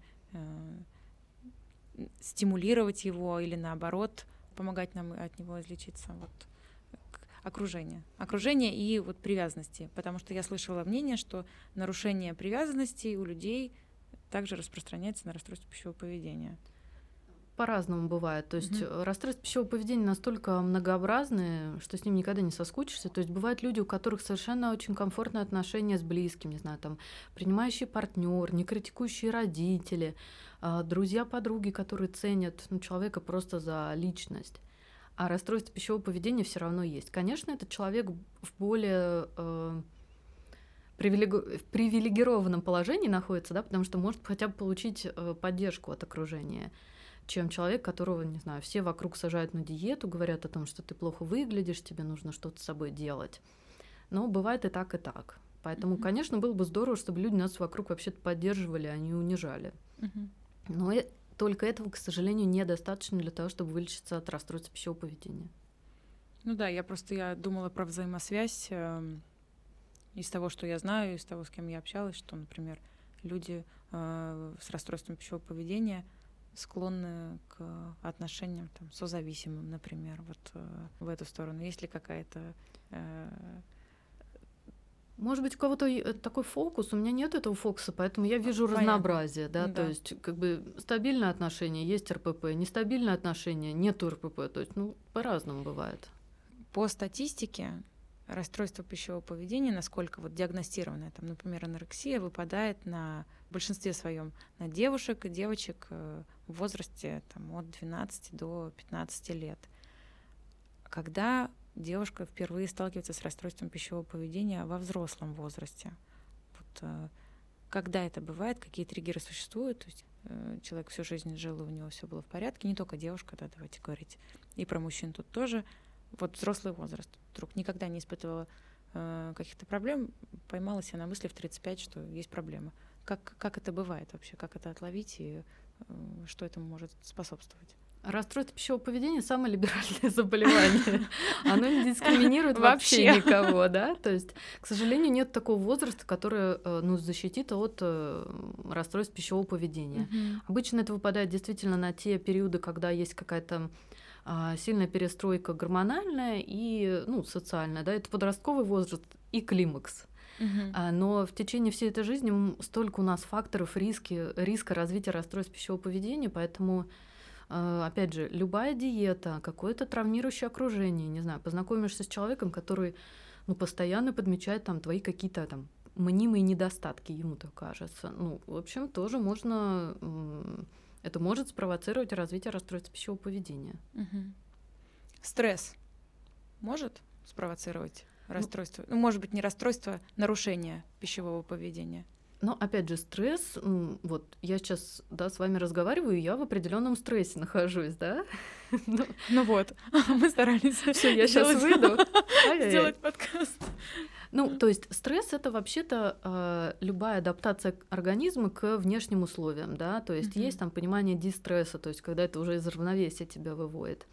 [SPEAKER 2] стимулировать его или наоборот помогать нам от него излечиться. Вот окружение. Окружение и вот привязанности. Потому что я слышала мнение, что нарушение привязанности у людей также распространяется на расстройство пищевого поведения.
[SPEAKER 1] По-разному бывает. То есть mm-hmm. расстройства пищевого поведения настолько многообразные, что с ним никогда не соскучишься. То есть бывают люди, у которых совершенно очень комфортные отношения с близким, не знаю, там принимающий партнер, не критикующие родители, а, друзья, подруги, которые ценят ну, человека просто за личность а расстройство пищевого поведения все равно есть. Конечно, этот человек в более э, в привилегированном положении находится, да, потому что может хотя бы получить э, поддержку от окружения, чем человек, которого, не знаю, все вокруг сажают на диету, говорят о том, что ты плохо выглядишь, тебе нужно что-то с собой делать. Но бывает и так, и так. Поэтому, mm-hmm. конечно, было бы здорово, чтобы люди нас вокруг вообще-то поддерживали, а не унижали. Mm-hmm. Но только этого, к сожалению, недостаточно для того, чтобы вылечиться от расстройства пищевого поведения.
[SPEAKER 2] Ну да, я просто я думала про взаимосвязь э, из того, что я знаю, из того, с кем я общалась, что, например, люди э, с расстройством пищевого поведения склонны к отношениям там, созависимым, например, вот э, в эту сторону. Есть ли какая-то э,
[SPEAKER 1] может быть, у кого-то э, такой фокус, у меня нет этого фокуса, поэтому я вижу Понятно. разнообразие, да? да, то есть как бы стабильное отношение, есть РПП, нестабильное отношение, нет РПП, то есть, ну, по-разному бывает.
[SPEAKER 2] По статистике расстройство пищевого поведения, насколько вот диагностированное, там, например, анорексия, выпадает на в большинстве своем на девушек и девочек э, в возрасте там, от 12 до 15 лет. Когда девушка впервые сталкивается с расстройством пищевого поведения во взрослом возрасте. Вот, э, когда это бывает, какие триггеры существуют, то есть э, человек всю жизнь жил, и у него все было в порядке, не только девушка, да, давайте говорить, и про мужчин тут тоже. Вот взрослый возраст. Вдруг никогда не испытывала э, каких-то проблем, поймала себя на мысли в 35, что есть проблема. Как, как это бывает вообще, как это отловить и э, что этому может способствовать?
[SPEAKER 1] Расстройство пищевого поведения самое либеральное [LAUGHS] заболевание. Оно не дискриминирует вообще никого, да. То есть, к сожалению, нет такого возраста, который э, ну, защитит от э, расстройств пищевого поведения. Обычно это выпадает действительно на те периоды, когда есть какая-то сильная перестройка гормональная и ну, социальная, да, это подростковый возраст и климакс. Uh-huh. Но в течение всей этой жизни столько у нас факторов риски, риска развития расстройств пищевого поведения, поэтому а, опять же, любая диета, какое-то травмирующее окружение, не знаю, познакомишься с человеком, который ну, постоянно подмечает там твои какие-то там мнимые недостатки, ему так кажется. Ну, в общем, тоже можно, это может спровоцировать развитие расстройства пищевого поведения.
[SPEAKER 2] Угу. Стресс может спровоцировать ну расстройство? Ну, может быть, не расстройство, нарушение пищевого поведения?
[SPEAKER 1] Но опять же, стресс, вот я сейчас да, с вами разговариваю, я в определенном стрессе нахожусь, да? [LAUGHS]
[SPEAKER 2] Ну, ну вот, [LAUGHS] мы старались.
[SPEAKER 1] Все, я сейчас выйду. [LAUGHS]
[SPEAKER 2] Сделать подкаст.
[SPEAKER 1] Ну, то есть стресс это вообще-то э, любая адаптация организма к внешним условиям, да, то есть mm-hmm. есть там понимание дистресса, то есть когда это уже из равновесия тебя выводит.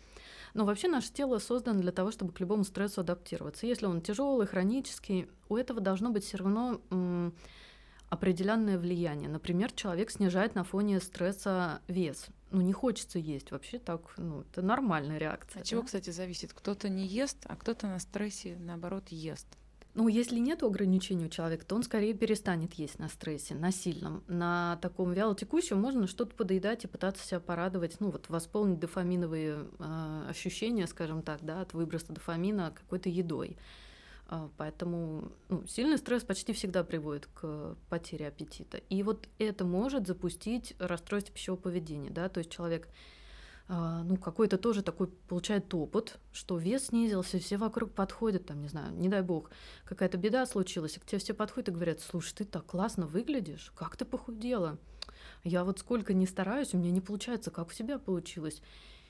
[SPEAKER 1] Но вообще наше тело создано для того, чтобы к любому стрессу адаптироваться. Если он тяжелый, хронический, у этого должно быть все равно м- определенное влияние. Например, человек снижает на фоне стресса вес. Ну, не хочется есть. Вообще так, ну, это нормальная реакция.
[SPEAKER 2] От да? чего, кстати, зависит? Кто-то не ест, а кто-то на стрессе, наоборот, ест.
[SPEAKER 1] Ну, если нет ограничений у человека, то он скорее перестанет есть на стрессе, на сильном. На таком вялотекущем можно что-то подоедать и пытаться себя порадовать, ну, вот восполнить дофаминовые э, ощущения, скажем так, да, от выброса дофамина какой-то едой. А, поэтому ну, сильный стресс почти всегда приводит к потере аппетита. И вот это может запустить расстройство пищевого поведения. Да? То есть человек ну, какой-то тоже такой получает опыт, что вес снизился, все вокруг подходят, там, не знаю, не дай бог, какая-то беда случилась, и к тебе все подходят и говорят, слушай, ты так классно выглядишь, как ты похудела? Я вот сколько не стараюсь, у меня не получается, как у тебя получилось.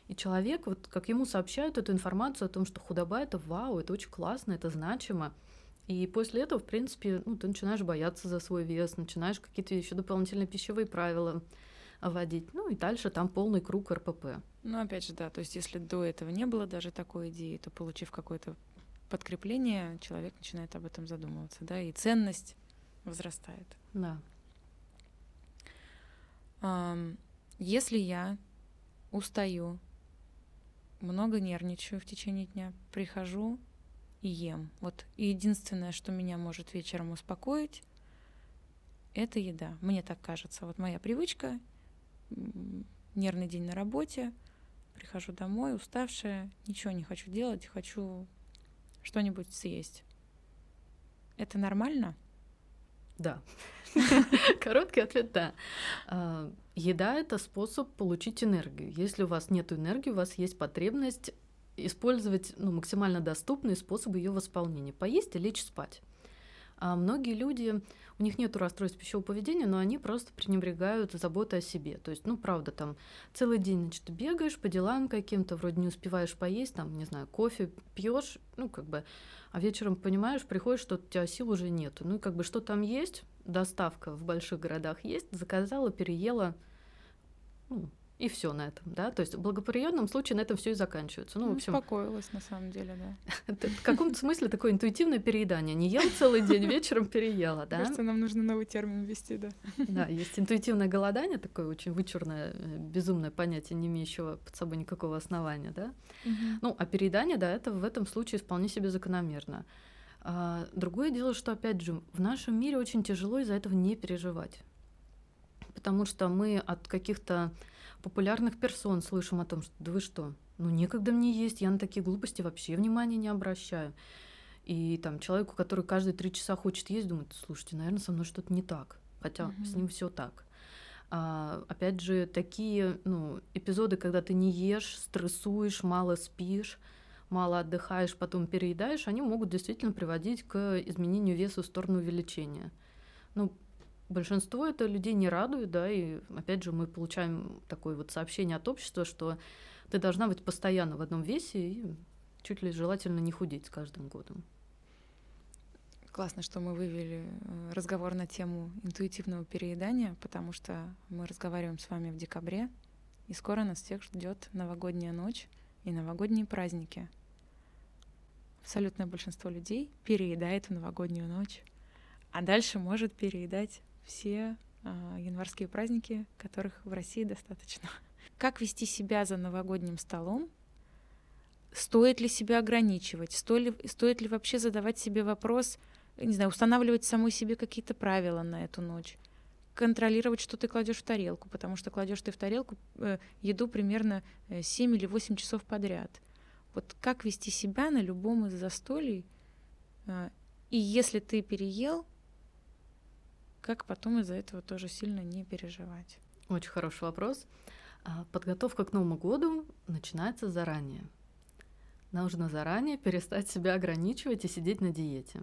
[SPEAKER 1] И человек, вот как ему сообщают эту информацию о том, что худоба это вау, это очень классно, это значимо. И после этого, в принципе, ну, ты начинаешь бояться за свой вес, начинаешь какие-то еще дополнительные пищевые правила вводить. Ну и дальше там полный круг РПП.
[SPEAKER 2] Ну, опять же, да, то есть если до этого не было даже такой идеи, то получив какое-то подкрепление, человек начинает об этом задумываться, да, и ценность возрастает.
[SPEAKER 1] Да.
[SPEAKER 2] Если я устаю, много нервничаю в течение дня, прихожу и ем. Вот единственное, что меня может вечером успокоить, это еда. Мне так кажется. Вот моя привычка, нервный день на работе, прихожу домой, уставшая, ничего не хочу делать, хочу что-нибудь съесть. Это нормально?
[SPEAKER 1] Да. [LAUGHS] Короткий ответ да. А, еда это способ получить энергию. Если у вас нет энергии, у вас есть потребность использовать ну, максимально доступные способы ее восполнения. Поесть и лечь спать. А многие люди, у них нет расстройств пищевого поведения, но они просто пренебрегают заботой о себе. То есть, ну, правда, там целый день, значит, бегаешь по делам каким-то, вроде не успеваешь поесть, там, не знаю, кофе пьешь, ну, как бы, а вечером понимаешь, приходишь, что у тебя сил уже нету. Ну, и как бы, что там есть, доставка в больших городах есть, заказала, переела, ну, и все на этом, да, то есть в благоприятном случае на этом все и заканчивается.
[SPEAKER 2] Ну, в общем... Успокоилась, на самом деле, да. [LAUGHS]
[SPEAKER 1] В каком-то смысле такое интуитивное переедание. Не ел целый день, вечером переела, да.
[SPEAKER 2] Кажется, нам нужно новый термин ввести, да.
[SPEAKER 1] Да, есть интуитивное голодание, такое очень вычурное, э, безумное понятие, не имеющего под собой никакого основания, да. Ну, а переедание, да, это в этом случае вполне себе закономерно. А, другое дело, что, опять же, в нашем мире очень тяжело из-за этого не переживать. Потому что мы от каких-то популярных персон слышим о том, что да вы что, ну некогда мне есть, я на такие глупости вообще внимания не обращаю. И там человеку, который каждые три часа хочет есть, думает, слушайте, наверное, со мной что-то не так, хотя угу. с ним все так. А, опять же, такие ну, эпизоды, когда ты не ешь, стрессуешь, мало спишь, мало отдыхаешь, потом переедаешь, они могут действительно приводить к изменению веса в сторону увеличения. Ну, большинство это людей не радует, да, и опять же мы получаем такое вот сообщение от общества, что ты должна быть постоянно в одном весе и чуть ли желательно не худеть с каждым годом.
[SPEAKER 2] Классно, что мы вывели э, разговор на тему интуитивного переедания, потому что мы разговариваем с вами в декабре, и скоро нас всех ждет новогодняя ночь и новогодние праздники. Абсолютное большинство людей переедает в новогоднюю ночь, а дальше может переедать все э, январские праздники, которых в России достаточно. Как вести себя за новогодним столом? Стоит ли себя ограничивать? Стоит ли, стоит ли вообще задавать себе вопрос, не знаю, устанавливать самой себе какие-то правила на эту ночь? контролировать, что ты кладешь в тарелку, потому что кладешь ты в тарелку э, еду примерно 7 э, или 8 часов подряд. Вот как вести себя на любом из застолий? Э, и если ты переел, как потом из-за этого тоже сильно не переживать?
[SPEAKER 1] Очень хороший вопрос. А, подготовка к Новому году начинается заранее. Нужно заранее перестать себя ограничивать и сидеть на диете.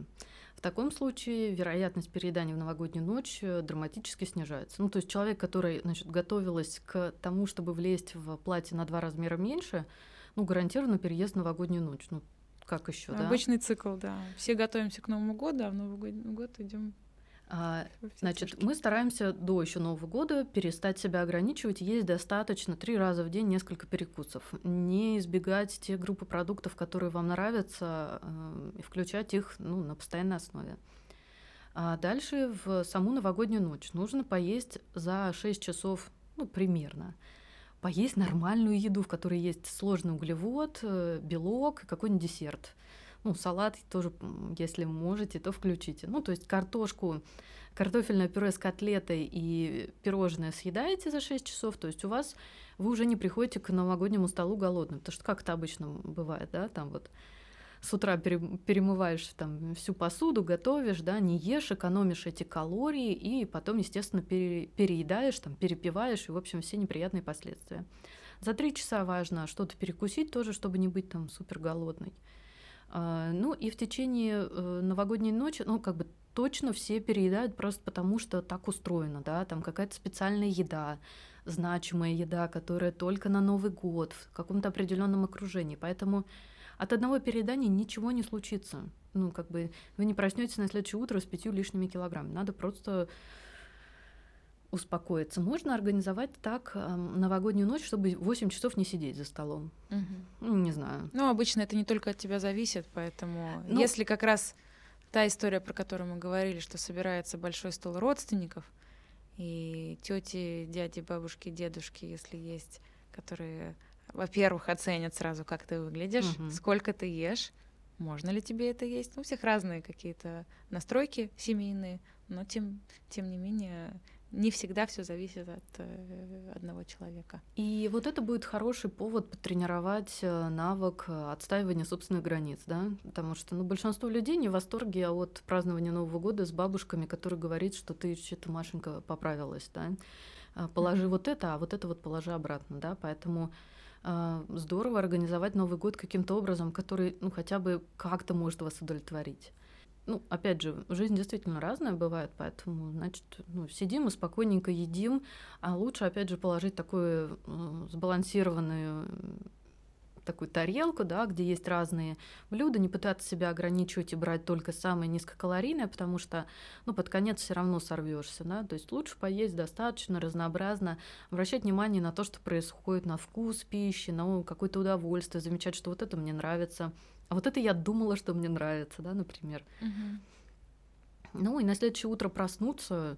[SPEAKER 1] В таком случае вероятность переедания в новогоднюю ночь э, драматически снижается. Ну, то есть человек, который значит, готовилась к тому, чтобы влезть в платье на два размера меньше, ну, гарантированно переезд в новогоднюю ночь. Ну, как еще,
[SPEAKER 2] да? Обычный цикл, да. Все готовимся к Новому году, а в Новый год идем
[SPEAKER 1] значит, мы стараемся до еще Нового года перестать себя ограничивать, есть достаточно три раза в день несколько перекусов, не избегать те группы продуктов, которые вам нравятся, э, и включать их ну, на постоянной основе. А дальше в саму новогоднюю ночь нужно поесть за 6 часов, ну, примерно. Поесть нормальную еду, в которой есть сложный углевод, э, белок и какой-нибудь десерт ну, салат тоже, если можете, то включите. Ну, то есть картошку, картофельное пюре с котлетой и пирожное съедаете за 6 часов, то есть у вас вы уже не приходите к новогоднему столу голодным, потому что как это обычно бывает, да, там вот с утра перемываешь там всю посуду, готовишь, да, не ешь, экономишь эти калории и потом, естественно, пере, переедаешь, там, перепиваешь, и, в общем, все неприятные последствия. За три часа важно что-то перекусить тоже, чтобы не быть там супер голодной. А, ну и в течение э, новогодней ночи, ну как бы точно все переедают просто потому, что так устроено, да, там какая-то специальная еда, значимая еда, которая только на Новый год, в каком-то определенном окружении. Поэтому от одного переедания ничего не случится. Ну, как бы вы не проснетесь на следующее утро с пятью лишними килограммами. Надо просто успокоиться. Можно организовать так э, новогоднюю ночь, чтобы 8 часов не сидеть за столом. Угу. Ну, не знаю.
[SPEAKER 2] Ну, обычно это не только от тебя зависит, поэтому ну, если как раз та история, про которую мы говорили, что собирается большой стол родственников, и тети, дяди, бабушки, дедушки, если есть, которые, во-первых, оценят сразу, как ты выглядишь, угу. сколько ты ешь, можно ли тебе это есть. Ну, у всех разные какие-то настройки семейные, но тем, тем не менее не всегда все зависит от э, одного человека.
[SPEAKER 1] И вот это будет хороший повод потренировать э, навык э, отстаивания собственных границ, да, потому что ну, большинство людей не в восторге от празднования Нового года с бабушками, которые говорят, что ты что-то, Машенька, поправилась, да, положи mm-hmm. вот это, а вот это вот положи обратно, да, поэтому здорово организовать Новый год каким-то образом, который, ну, хотя бы как-то может вас удовлетворить ну, опять же, жизнь действительно разная бывает, поэтому, значит, ну, сидим и спокойненько едим, а лучше, опять же, положить такую сбалансированную такую тарелку, да, где есть разные блюда, не пытаться себя ограничивать и брать только самое низкокалорийное, потому что, ну, под конец все равно сорвешься, да, то есть лучше поесть достаточно разнообразно, обращать внимание на то, что происходит, на вкус пищи, на какое-то удовольствие, замечать, что вот это мне нравится, а вот это я думала, что мне нравится, да, например. Угу. Ну и на следующее утро проснуться,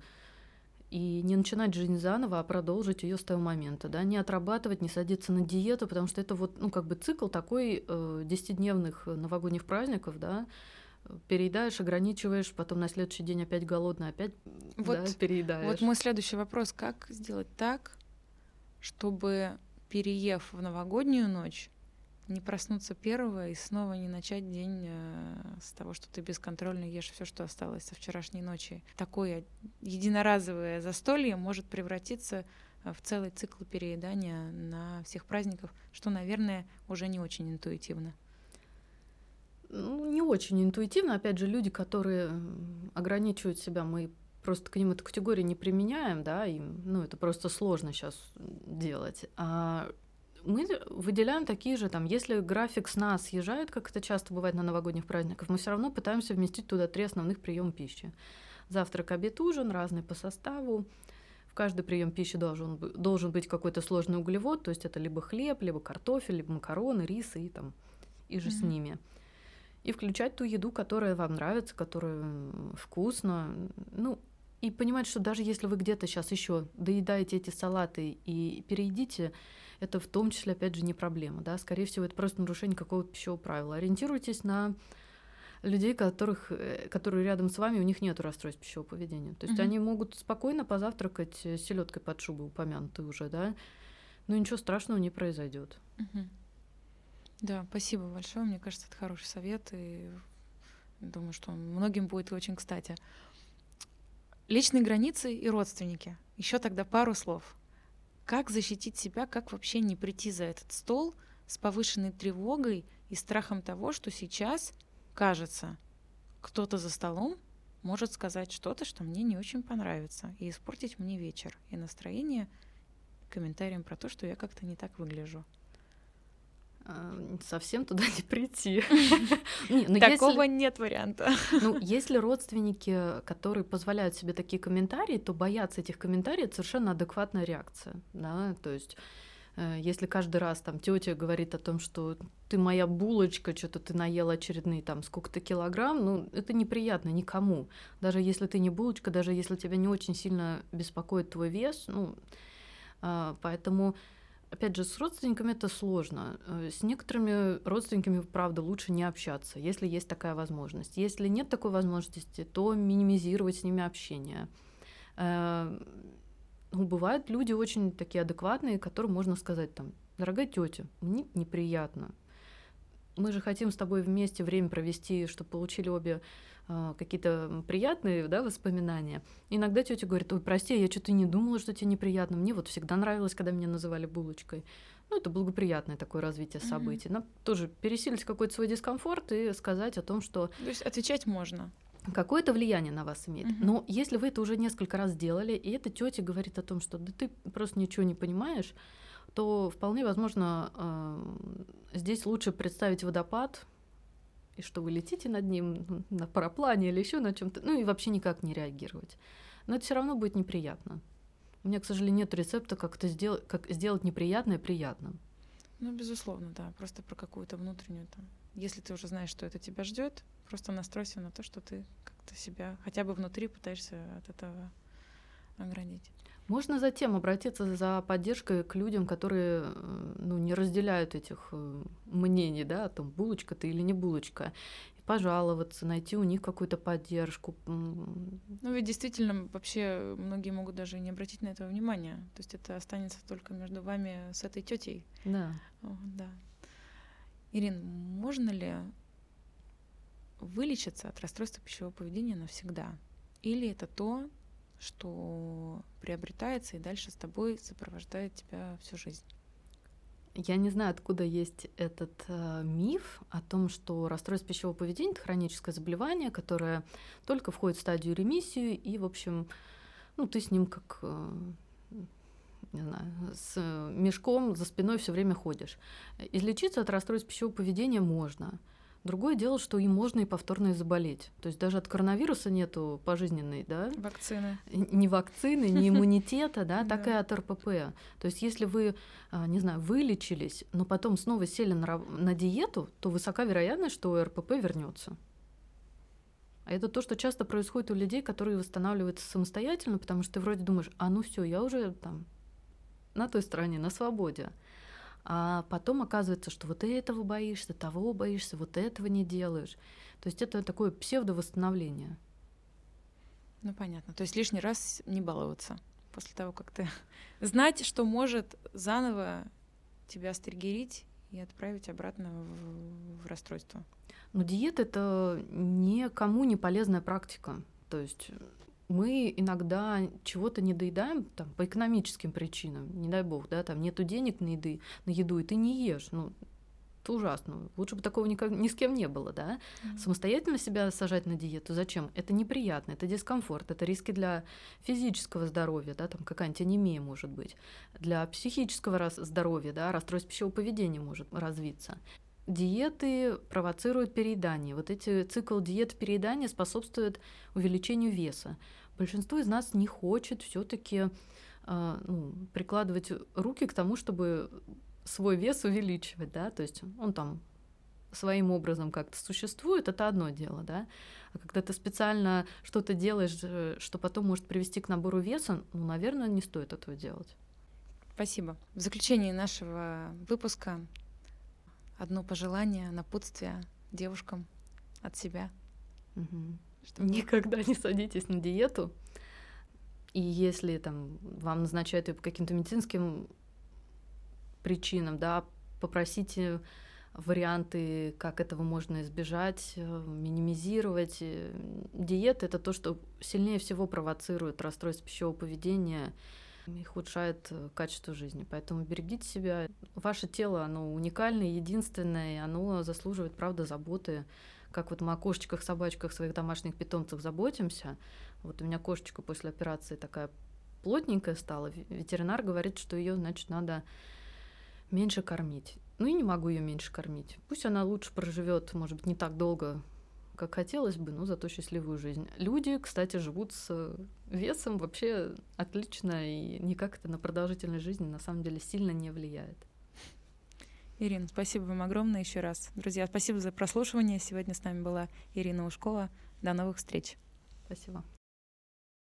[SPEAKER 1] и не начинать жизнь заново, а продолжить ее с того момента, да, не отрабатывать, не садиться на диету, потому что это вот, ну, как бы цикл такой э, десятидневных новогодних праздников, да, переедаешь, ограничиваешь, потом на следующий день опять голодный, опять вот, да, переедаешь.
[SPEAKER 2] Вот мой следующий вопрос, как сделать так, чтобы, переев в новогоднюю ночь, не проснуться первого и снова не начать день э, с того, что ты бесконтрольно ешь все, что осталось со вчерашней ночи. Такое единоразовое застолье может превратиться э, в целый цикл переедания на всех праздниках, что, наверное, уже не очень интуитивно.
[SPEAKER 1] Ну, не очень интуитивно. Опять же, люди, которые ограничивают себя, мы просто к ним эту категорию не применяем, да, им, ну, это просто сложно сейчас делать. А мы выделяем такие же, там, если график сна съезжает, как это часто бывает на новогодних праздниках, мы все равно пытаемся вместить туда три основных приема пищи. Завтрак, обед, ужин, разный по составу. В каждый прием пищи должен, должен быть какой-то сложный углевод, то есть это либо хлеб, либо картофель, либо макароны, рис и там, и же mm-hmm. с ними. И включать ту еду, которая вам нравится, которая вкусна. Ну, и понимать, что даже если вы где-то сейчас еще доедаете эти салаты и переедите, это в том числе, опять же, не проблема. Да? Скорее всего, это просто нарушение какого-то пищевого правила. Ориентируйтесь на людей, которых, э, которые рядом с вами, у них нет расстройств пищевого поведения. То есть mm-hmm. они могут спокойно позавтракать селедкой под шубой, упомянутой уже, да, но ничего страшного не произойдет.
[SPEAKER 2] Mm-hmm. Да, спасибо большое. Мне кажется, это хороший совет, и думаю, что он многим будет очень кстати. Личные границы и родственники. Еще тогда пару слов. Как защитить себя, как вообще не прийти за этот стол с повышенной тревогой и страхом того, что сейчас, кажется, кто-то за столом может сказать что-то, что мне не очень понравится, и испортить мне вечер и настроение комментарием про то, что я как-то не так выгляжу.
[SPEAKER 1] Совсем туда не прийти. [LAUGHS]
[SPEAKER 2] Ну, Такого нет варианта.
[SPEAKER 1] Ну, если родственники, которые позволяют себе такие комментарии, то бояться этих комментариев совершенно адекватная реакция. Да? То есть э, если каждый раз там тетя говорит о том, что ты моя булочка, что-то ты наела очередные там сколько-то килограмм, ну это неприятно никому. Даже если ты не булочка, даже если тебя не очень сильно беспокоит твой вес, ну а, поэтому Опять же, с родственниками это сложно. Э, с некоторыми родственниками, правда, лучше не общаться, если есть такая возможность. Если нет такой возможности, то минимизировать с ними общение. Э, ну, бывают люди очень такие адекватные, которым можно сказать там, дорогая тетя, мне неприятно. Мы же хотим с тобой вместе время провести, чтобы получили обе а, какие-то приятные да, воспоминания. Иногда тетя говорит, ой, прости, я что-то не думала, что тебе неприятно. Мне вот всегда нравилось, когда меня называли булочкой. Ну, это благоприятное такое развитие событий. Mm-hmm. Нам тоже пересилить какой-то свой дискомфорт и сказать о том, что...
[SPEAKER 2] То есть отвечать можно.
[SPEAKER 1] Какое-то влияние на вас имеет. Mm-hmm. Но если вы это уже несколько раз сделали, и эта тетя говорит о том, что да ты просто ничего не понимаешь, то вполне возможно здесь лучше представить водопад, и что вы летите над ним на параплане или еще на чем-то, ну и вообще никак не реагировать. Но это все равно будет неприятно. У меня, к сожалению, нет рецепта, как это сделать, как сделать неприятное приятным.
[SPEAKER 2] Ну, безусловно, да. Просто про какую-то внутреннюю там. Если ты уже знаешь, что это тебя ждет, просто настройся на то, что ты как-то себя хотя бы внутри пытаешься от этого оградить.
[SPEAKER 1] Можно затем обратиться за поддержкой к людям, которые ну, не разделяют этих э, мнений, да, о том, булочка ты или не булочка, пожаловаться, найти у них какую-то поддержку.
[SPEAKER 2] Ну ведь действительно вообще многие могут даже не обратить на это внимания. То есть это останется только между вами с этой тетей.
[SPEAKER 1] Да.
[SPEAKER 2] О, да. Ирин, можно ли вылечиться от расстройства пищевого поведения навсегда? Или это то, что приобретается и дальше с тобой сопровождает тебя всю жизнь.
[SPEAKER 1] Я не знаю, откуда есть этот э, миф о том, что расстройство пищевого поведения это хроническое заболевание, которое только входит в стадию ремиссии, и, в общем, ну, ты с ним как э, не знаю, с мешком за спиной все время ходишь. Излечиться от расстройств пищевого поведения можно. Другое дело, что им можно и повторно заболеть. То есть даже от коронавируса нету пожизненной, да?
[SPEAKER 2] Вакцины.
[SPEAKER 1] Ни вакцины, ни [LAUGHS] иммунитета, да, так и от РПП. То есть если вы, а, не знаю, вылечились, но потом снова сели на, на диету, то высока вероятность, что РПП вернется. А это то, что часто происходит у людей, которые восстанавливаются самостоятельно, потому что ты вроде думаешь, а ну все, я уже там на той стороне, на свободе. А потом оказывается, что вот этого боишься, того боишься, вот этого не делаешь. То есть это такое псевдовосстановление.
[SPEAKER 2] Ну понятно. То есть лишний раз не баловаться после того, как ты [LAUGHS] знать, что может заново тебя стригерить и отправить обратно в, в расстройство.
[SPEAKER 1] Но диета это никому не полезная практика. То есть мы иногда чего-то не доедаем там, по экономическим причинам, не дай бог, да, там нету денег на, еды, на еду, и ты не ешь. Ну, это ужасно. Лучше бы такого никак, ни с кем не было, да. Mm-hmm. Самостоятельно себя сажать на диету зачем? Это неприятно, это дискомфорт, это риски для физического здоровья, да, там какая-нибудь анемия может быть, для психического здоровья, да, расстройство пищевого поведения может развиться диеты провоцируют переедание. Вот эти цикл диет переедания способствует увеличению веса. Большинство из нас не хочет все-таки э, ну, прикладывать руки к тому, чтобы свой вес увеличивать, да, то есть он там своим образом как-то существует, это одно дело, да. А когда ты специально что-то делаешь, э, что потом может привести к набору веса, ну, наверное, не стоит этого делать.
[SPEAKER 2] Спасибо. В заключении нашего выпуска одно пожелание, напутствие девушкам от себя.
[SPEAKER 1] Угу. Чтобы... Никогда не садитесь на диету. И если там вам назначают ее по каким-то медицинским причинам, да, попросите варианты, как этого можно избежать, э, минимизировать. Диета это то, что сильнее всего провоцирует расстройство пищевого поведения и ухудшает э, качество жизни. Поэтому берегите себя. Ваше тело, оно уникальное, единственное, оно заслуживает, правда, заботы. Как вот мы о кошечках, собачках, своих домашних питомцах заботимся. Вот у меня кошечка после операции такая плотненькая стала. Ветеринар говорит, что ее, значит, надо меньше кормить. Ну и не могу ее меньше кормить. Пусть она лучше проживет, может быть, не так долго, как хотелось бы, но зато счастливую жизнь. Люди, кстати, живут с весом вообще отлично, и никак это на продолжительность жизни на самом деле сильно не влияет.
[SPEAKER 2] Ирина, спасибо вам огромное еще раз. Друзья, спасибо за прослушивание. Сегодня с нами была Ирина Ушкова. До новых встреч.
[SPEAKER 1] Спасибо.